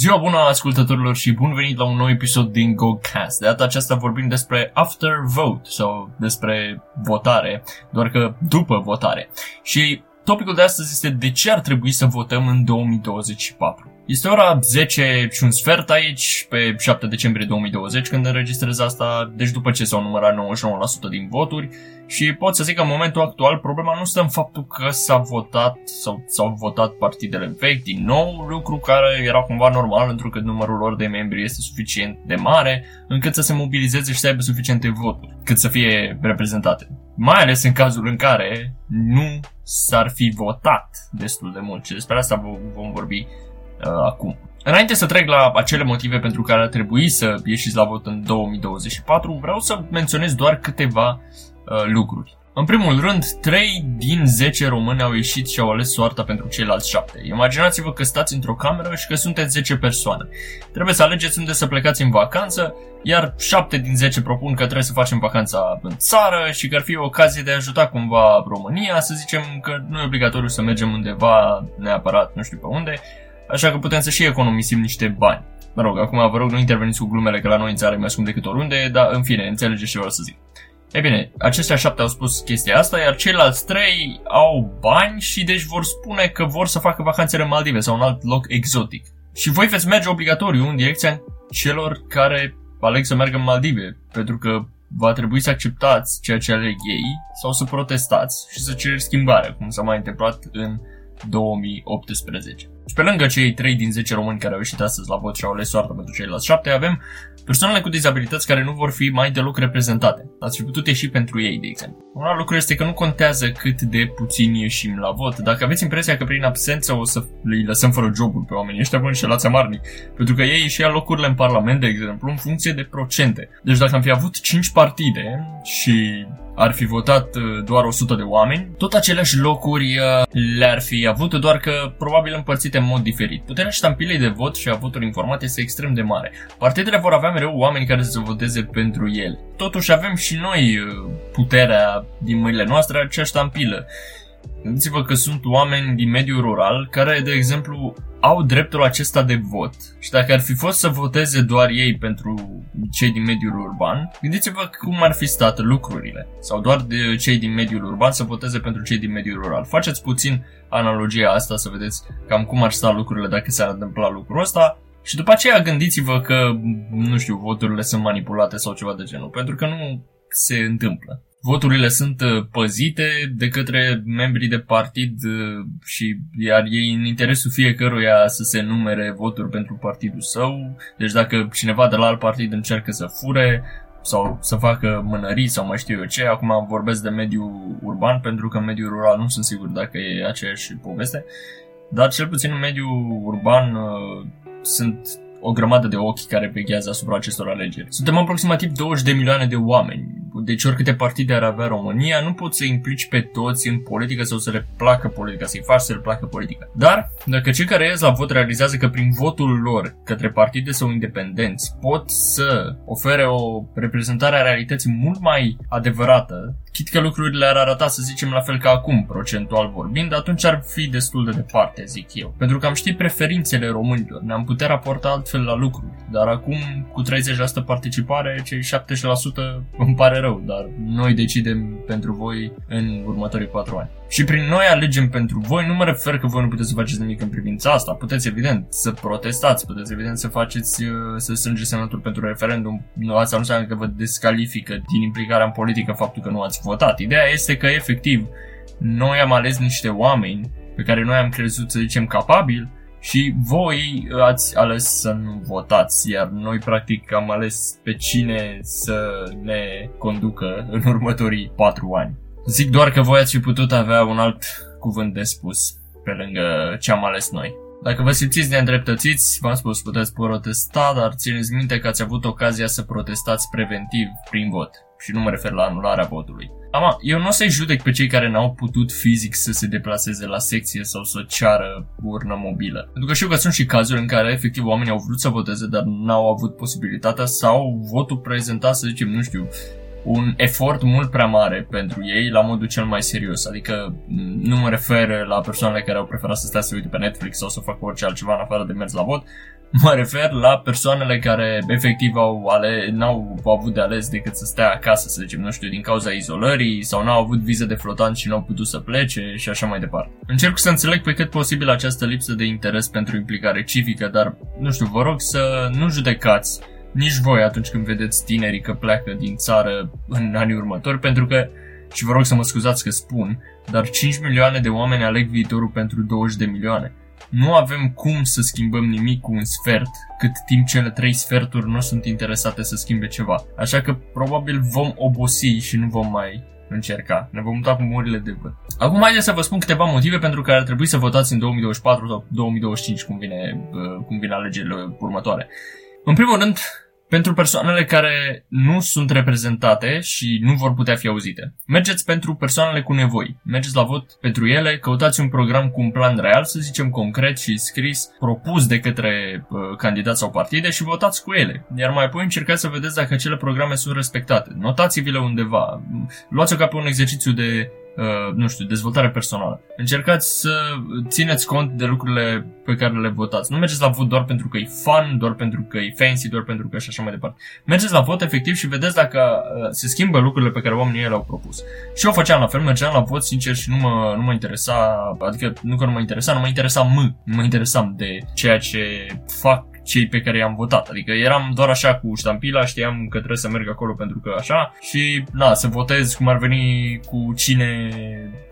Ziua bună ascultătorilor și bun venit la un nou episod din GoCast. De data aceasta vorbim despre after vote sau despre votare, doar că după votare. Și topicul de astăzi este de ce ar trebui să votăm în 2024. Este ora 10 și un sfert aici, pe 7 decembrie 2020, când înregistrez asta, deci după ce s-au numărat 99% din voturi și pot să zic că în momentul actual problema nu stă în faptul că s-a votat sau s-au votat partidele vechi din nou, lucru care era cumva normal pentru că numărul lor de membri este suficient de mare încât să se mobilizeze și să aibă suficiente voturi cât să fie reprezentate. Mai ales în cazul în care nu s-ar fi votat destul de mult și despre asta vom vorbi uh, acum. Înainte să trec la acele motive pentru care ar trebui să ieșiți la vot în 2024, vreau să menționez doar câteva uh, lucruri. În primul rând, 3 din 10 români au ieșit și au ales soarta pentru ceilalți 7. Imaginați-vă că stați într-o cameră și că sunteți 10 persoane. Trebuie să alegeți unde să plecați în vacanță, iar 7 din 10 propun că trebuie să facem vacanța în țară și că ar fi o ocazie de a ajuta cumva România, să zicem că nu e obligatoriu să mergem undeva neapărat, nu știu pe unde, așa că putem să și economisim niște bani. Mă rog, acum vă rog nu interveniți cu glumele că la noi în țară e mai scump decât oriunde, dar în fine, înțelegeți ce vreau să zic. E bine, aceștia șapte au spus chestia asta, iar ceilalți trei au bani și deci vor spune că vor să facă vacanțele în Maldive sau un alt loc exotic. Și voi veți merge obligatoriu în direcția celor care aleg să meargă în Maldive, pentru că va trebui să acceptați ceea ce aleg ei sau să protestați și să cereți schimbare, cum s-a mai întâmplat în 2018. Și pe lângă cei 3 din 10 români care au ieșit astăzi la vot și au ales soartă pentru ceilalți 7, avem persoanele cu dizabilități care nu vor fi mai deloc reprezentate. Ați fi putut ieși pentru ei, de exemplu. Un alt lucru este că nu contează cât de puțin ieșim la vot. Dacă aveți impresia că prin absență o să le lăsăm fără jobul pe oamenii ăștia, vă înșelați amarnic. Pentru că ei își ia locurile în Parlament, de exemplu, în funcție de procente. Deci dacă am fi avut 5 partide și ar fi votat uh, doar 100 de oameni, tot aceleași locuri uh, le-ar fi avut, doar că probabil împărțite în mod diferit. Puterea ștampilei de vot și a votului informat este extrem de mare. Partidele vor avea mereu oameni care să voteze pentru el. Totuși avem și noi uh, puterea din mâinile noastre, acea ștampilă. Gândiți-vă că sunt oameni din mediul rural care, de exemplu, au dreptul acesta de vot și dacă ar fi fost să voteze doar ei pentru cei din mediul urban, gândiți-vă cum ar fi stat lucrurile. Sau doar de cei din mediul urban să voteze pentru cei din mediul rural. Faceți puțin analogia asta să vedeți cam cum ar sta lucrurile dacă s-ar întâmpla lucrul ăsta și după aceea gândiți-vă că, nu știu, voturile sunt manipulate sau ceva de genul, pentru că nu se întâmplă. Voturile sunt uh, păzite de către membrii de partid uh, și iar ei în interesul fiecăruia să se numere voturi pentru partidul său. Deci dacă cineva de la alt partid încearcă să fure sau să facă mânării sau mai știu eu ce, acum vorbesc de mediul urban pentru că în mediul rural nu sunt sigur dacă e aceeași poveste, dar cel puțin în mediul urban uh, sunt o grămadă de ochi care veghează asupra acestor alegeri. Suntem aproximativ 20 de milioane de oameni, deci oricâte partide ar avea România, nu poți să implici pe toți în politică sau să le placă politica, să-i faci să le placă politica. Dar, dacă cei care ies la vot realizează că prin votul lor către partide sau independenți pot să ofere o reprezentare a realității mult mai adevărată, chit că lucrurile ar arăta, să zicem, la fel ca acum, procentual vorbind, atunci ar fi destul de departe, zic eu. Pentru că am ști preferințele românilor, ne-am putea raporta altfel la lucruri. Dar acum, cu 30% participare, cei 70% îmi pare rău, dar noi decidem pentru voi în următorii 4 ani. Și prin noi alegem pentru voi, nu mă refer că voi nu puteți să faceți nimic în privința asta. Puteți, evident, să protestați, puteți, evident, să faceți, uh, să strângeți semnături pentru referendum. Nu, asta nu înseamnă că vă descalifică din implicarea în politică faptul că nu ați votat. Ideea este că, efectiv, noi am ales niște oameni pe care noi am crezut, să zicem, capabili și voi ați ales să nu votați, iar noi practic am ales pe cine să ne conducă în următorii patru ani. Zic doar că voi ați fi putut avea un alt cuvânt de spus pe lângă ce am ales noi. Dacă vă simțiți neîndreptățiți, v-am spus, puteți protesta, dar țineți minte că ați avut ocazia să protestați preventiv prin vot. Și nu mă refer la anularea votului. Ama, eu nu o să-i judec pe cei care n-au putut fizic să se deplaseze la secție sau să ceară urnă mobilă. Pentru că știu că sunt și cazuri în care efectiv oamenii au vrut să voteze, dar n-au avut posibilitatea sau votul prezentat, să zicem, nu știu, un efort mult prea mare pentru ei la modul cel mai serios. Adică nu mă refer la persoanele care au preferat să stea să uite pe Netflix sau să facă orice altceva în afară de mers la vot, Mă refer la persoanele care efectiv au ale, n-au avut de ales decât să stea acasă, să zicem, nu știu, din cauza izolării sau n-au avut viză de flotant și n-au putut să plece și așa mai departe. Încerc să înțeleg pe cât posibil această lipsă de interes pentru implicare civică, dar, nu știu, vă rog să nu judecați nici voi atunci când vedeți tinerii că pleacă din țară în anii următori, pentru că, și vă rog să mă scuzați că spun, dar 5 milioane de oameni aleg viitorul pentru 20 de milioane. Nu avem cum să schimbăm nimic cu un sfert, cât timp cele trei sferturi nu sunt interesate să schimbe ceva. Așa că probabil vom obosi și nu vom mai încerca. Ne vom muta cu murile de văd. Acum haideți să vă spun câteva motive pentru care ar trebui să votați în 2024 sau 2025, cum vine, cum vine alegerile următoare. În primul rând, pentru persoanele care nu sunt reprezentate și nu vor putea fi auzite. Mergeți pentru persoanele cu nevoi. Mergeți la vot pentru ele, căutați un program cu un plan real, să zicem concret și scris, propus de către uh, candidați sau partide și votați cu ele. Iar mai apoi încercați să vedeți dacă acele programe sunt respectate. Notați-vi-le undeva. Luați-o ca pe un exercițiu de Uh, nu știu, dezvoltare personală. Încercați să țineți cont de lucrurile pe care le votați. Nu mergeți la vot doar pentru că e fun, doar pentru că e fancy, doar pentru că și așa mai departe. Mergeți la vot efectiv și vedeți dacă uh, se schimbă lucrurile pe care oamenii le-au propus. Și eu făceam la fel, mergeam la vot sincer și nu mă, nu mă interesa, adică nu că nu mă interesa, nu mă interesa mă, nu mă interesam de ceea ce fac cei pe care i-am votat. Adică eram doar așa cu ștampila, știam că trebuie să merg acolo pentru că așa și na, să votez cum ar veni cu cine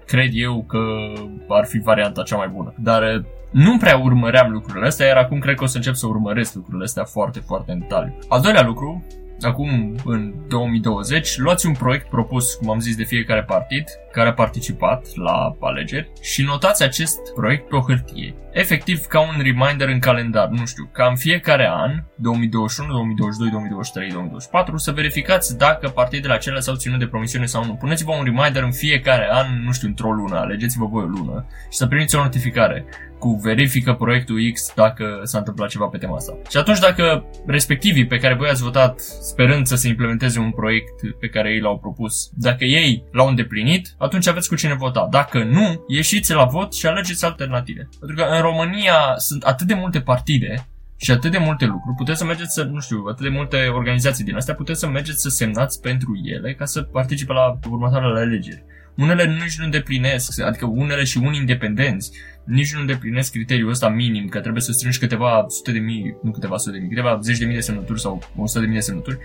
cred eu că ar fi varianta cea mai bună. Dar eh, nu prea urmăream lucrurile astea, iar acum cred că o să încep să urmăresc lucrurile astea foarte, foarte în detaliu. Al doilea lucru acum în 2020, luați un proiect propus, cum am zis, de fiecare partid care a participat la alegeri și notați acest proiect pe o hârtie. Efectiv ca un reminder în calendar, nu știu, ca în fiecare an, 2021, 2022, 2023, 2024, să verificați dacă partidele acelea s-au ținut de promisiune sau nu. Puneți-vă un reminder în fiecare an, nu știu, într-o lună, alegeți-vă voi o lună și să primiți o notificare cu verifică proiectul X dacă s-a întâmplat ceva pe tema asta. Și atunci dacă respectivii pe care voi ați votat sperând să se implementeze un proiect pe care ei l-au propus, dacă ei l-au îndeplinit, atunci aveți cu cine vota. Dacă nu, ieșiți la vot și alegeți alternative. Pentru că în România sunt atât de multe partide și atât de multe lucruri, puteți să mergeți să, nu știu, atât de multe organizații din astea, puteți să mergeți să semnați pentru ele ca să participe la următoarele alegeri. Unele nici nu îndeplinesc, adică unele și unii independenți, nici nu îndeplinesc criteriul ăsta minim, că trebuie să strângi câteva sute de mii, nu câteva sute de mii, câteva zeci de mii de semnături sau 100 de mii de semnături,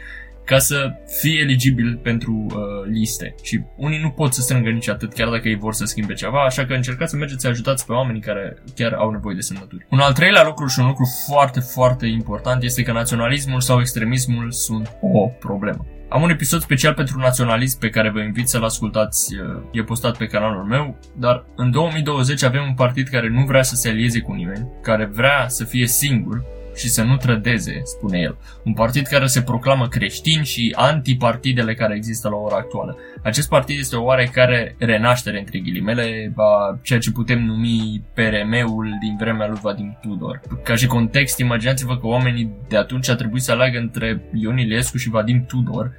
ca să fie eligibil pentru uh, liste. Și unii nu pot să strângă nici atât, chiar dacă ei vor să schimbe ceva, așa că încercați să mergeți să ajutați pe oamenii care chiar au nevoie de semnături. Un al treilea lucru și un lucru foarte, foarte important este că naționalismul sau extremismul sunt o problemă. Am un episod special pentru naționalism pe care vă invit să-l ascultați, e postat pe canalul meu, dar în 2020 avem un partid care nu vrea să se alieze cu nimeni, care vrea să fie singur și să nu trădeze, spune el. Un partid care se proclamă creștin și antipartidele care există la ora actuală. Acest partid este o oarecare renaștere, între ghilimele, a ceea ce putem numi PRM-ul din vremea lui Vadim Tudor. Ca și context, imaginați-vă că oamenii de atunci a trebuit să aleagă între Ion Iliescu și Vadim Tudor,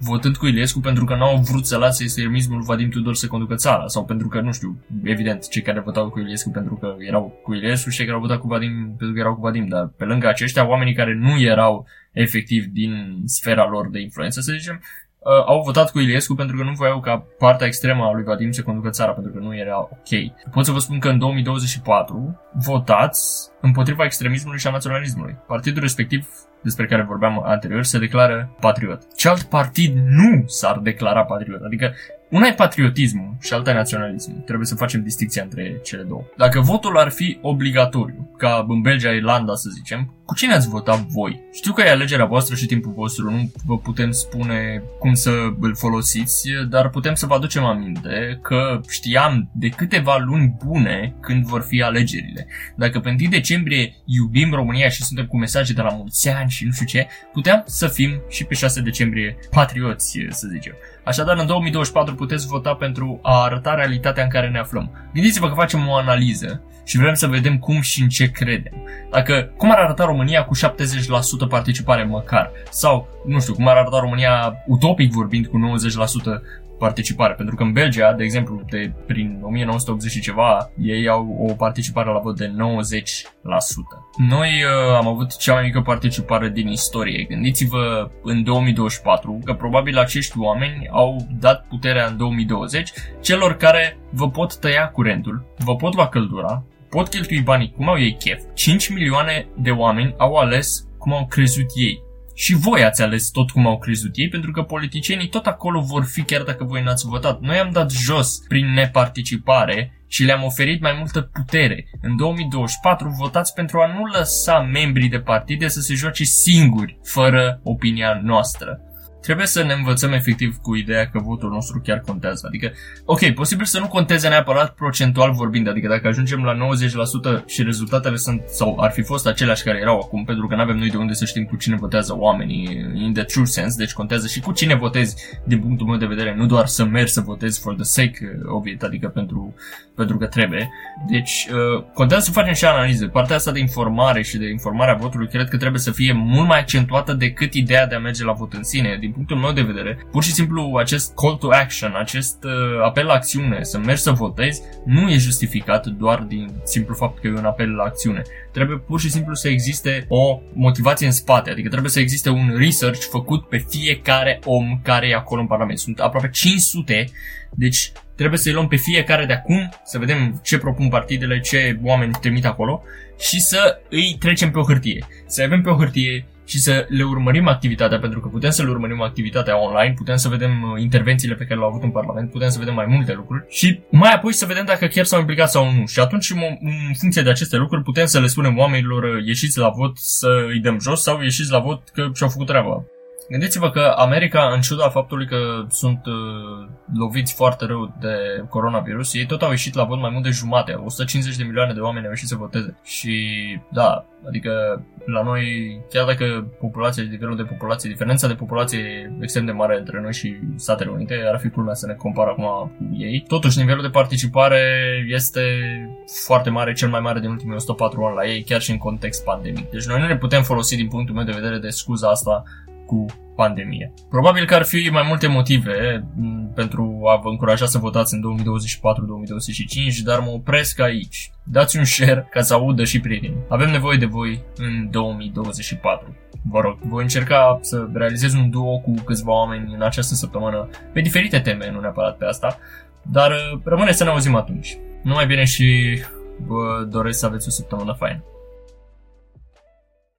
votând cu Iliescu pentru că nu au vrut să lase extremismul Vadim Tudor să conducă țara sau pentru că, nu știu, evident, cei care votau cu Iliescu pentru că erau cu Iliescu și cei care au votat cu Vadim pentru că erau cu Vadim, dar pe lângă aceștia, oamenii care nu erau efectiv din sfera lor de influență, să zicem, uh, au votat cu Iliescu pentru că nu voiau ca partea extremă a lui Vadim să conducă țara, pentru că nu era ok. Pot să vă spun că în 2024 votați împotriva extremismului și a naționalismului. Partidul respectiv despre care vorbeam anterior se declară patriot. Ce alt partid nu s-ar declara patriot? Adică una e patriotismul și alta e naționalismul. Trebuie să facem distinția între cele două. Dacă votul ar fi obligatoriu, ca în Belgia, Irlanda să zicem, cu cine ați votat voi? Știu că e alegerea voastră și timpul vostru, nu vă putem spune cum să îl folosiți, dar putem să vă aducem aminte că știam de câteva luni bune când vor fi alegerile. Dacă pe 1 decembrie iubim România și suntem cu mesaje de la mulți ani și nu știu ce, puteam să fim și pe 6 decembrie patrioți, să zicem. Așadar, în 2024 puteți vota pentru a arăta realitatea în care ne aflăm. Gândiți-vă că facem o analiză și vrem să vedem cum și în ce credem. Dacă, cum ar arăta România cu 70% participare măcar? Sau, nu știu, cum ar arăta România utopic vorbind cu 90% participare. Pentru că în Belgia, de exemplu, de prin 1980 și ceva, ei au o participare la vot de 90%. Noi uh, am avut cea mai mică participare din istorie. Gândiți-vă în 2024 că probabil acești oameni au dat puterea în 2020 celor care vă pot tăia curentul, vă pot lua căldura, pot cheltui banii cum au ei chef. 5 milioane de oameni au ales cum au crezut ei. Și voi ați ales tot cum au crezut ei, pentru că politicienii tot acolo vor fi chiar dacă voi n-ați votat. Noi am dat jos prin neparticipare și le-am oferit mai multă putere. În 2024 votați pentru a nu lăsa membrii de partide să se joace singuri, fără opinia noastră trebuie să ne învățăm efectiv cu ideea că votul nostru chiar contează. Adică, ok, posibil să nu conteze neapărat procentual vorbind, adică dacă ajungem la 90% și rezultatele sunt sau ar fi fost aceleași care erau acum, pentru că nu avem noi de unde să știm cu cine votează oamenii in the true sense, deci contează și cu cine votezi din punctul meu de vedere, nu doar să mergi să votezi for the sake of it, adică pentru, pentru că trebuie. Deci, uh, contează să facem și analize. Partea asta de informare și de informarea votului cred că trebuie să fie mult mai accentuată decât ideea de a merge la vot în sine. Din din punctul meu de vedere, pur și simplu acest call to action, acest uh, apel la acțiune, să mergi să votezi, nu e justificat doar din simplu fapt că e un apel la acțiune. Trebuie pur și simplu să existe o motivație în spate, adică trebuie să existe un research făcut pe fiecare om care e acolo în Parlament. Sunt aproape 500, deci trebuie să-i luăm pe fiecare de acum, să vedem ce propun partidele, ce oameni trimit acolo și să îi trecem pe o hârtie. Să avem pe o hârtie și să le urmărim activitatea, pentru că putem să le urmărim activitatea online, putem să vedem uh, intervențiile pe care le-au avut în Parlament, putem să vedem mai multe lucruri și mai apoi să vedem dacă chiar s-au implicat sau nu. Și atunci, în funcție de aceste lucruri, putem să le spunem oamenilor uh, ieșiți la vot să îi dăm jos sau ieșiți la vot că și-au făcut treaba. Gândiți-vă că America, în ciuda faptului că sunt uh, loviți foarte rău de coronavirus, ei tot au ieșit la vot mai mult de jumate. 150 de milioane de oameni au ieșit să voteze. Și da, adică la noi, chiar dacă populația, nivelul de populație, diferența de populație e extrem de mare între noi și Statele Unite, ar fi culmea să ne compar acum cu ei. Totuși, nivelul de participare este foarte mare, cel mai mare din ultimii 104 ani la ei, chiar și în context pandemic. Deci noi nu ne putem folosi din punctul meu de vedere de scuza asta cu pandemie. Probabil că ar fi mai multe motive pentru a vă încuraja să votați în 2024-2025, dar mă opresc aici. Dați un share ca să audă și prietenii. Avem nevoie de voi în 2024. Vă rog, voi încerca să realizez un duo cu câțiva oameni în această săptămână pe diferite teme, nu neapărat pe asta, dar uh, rămâne să ne auzim atunci. Numai bine și vă doresc să aveți o săptămână faină.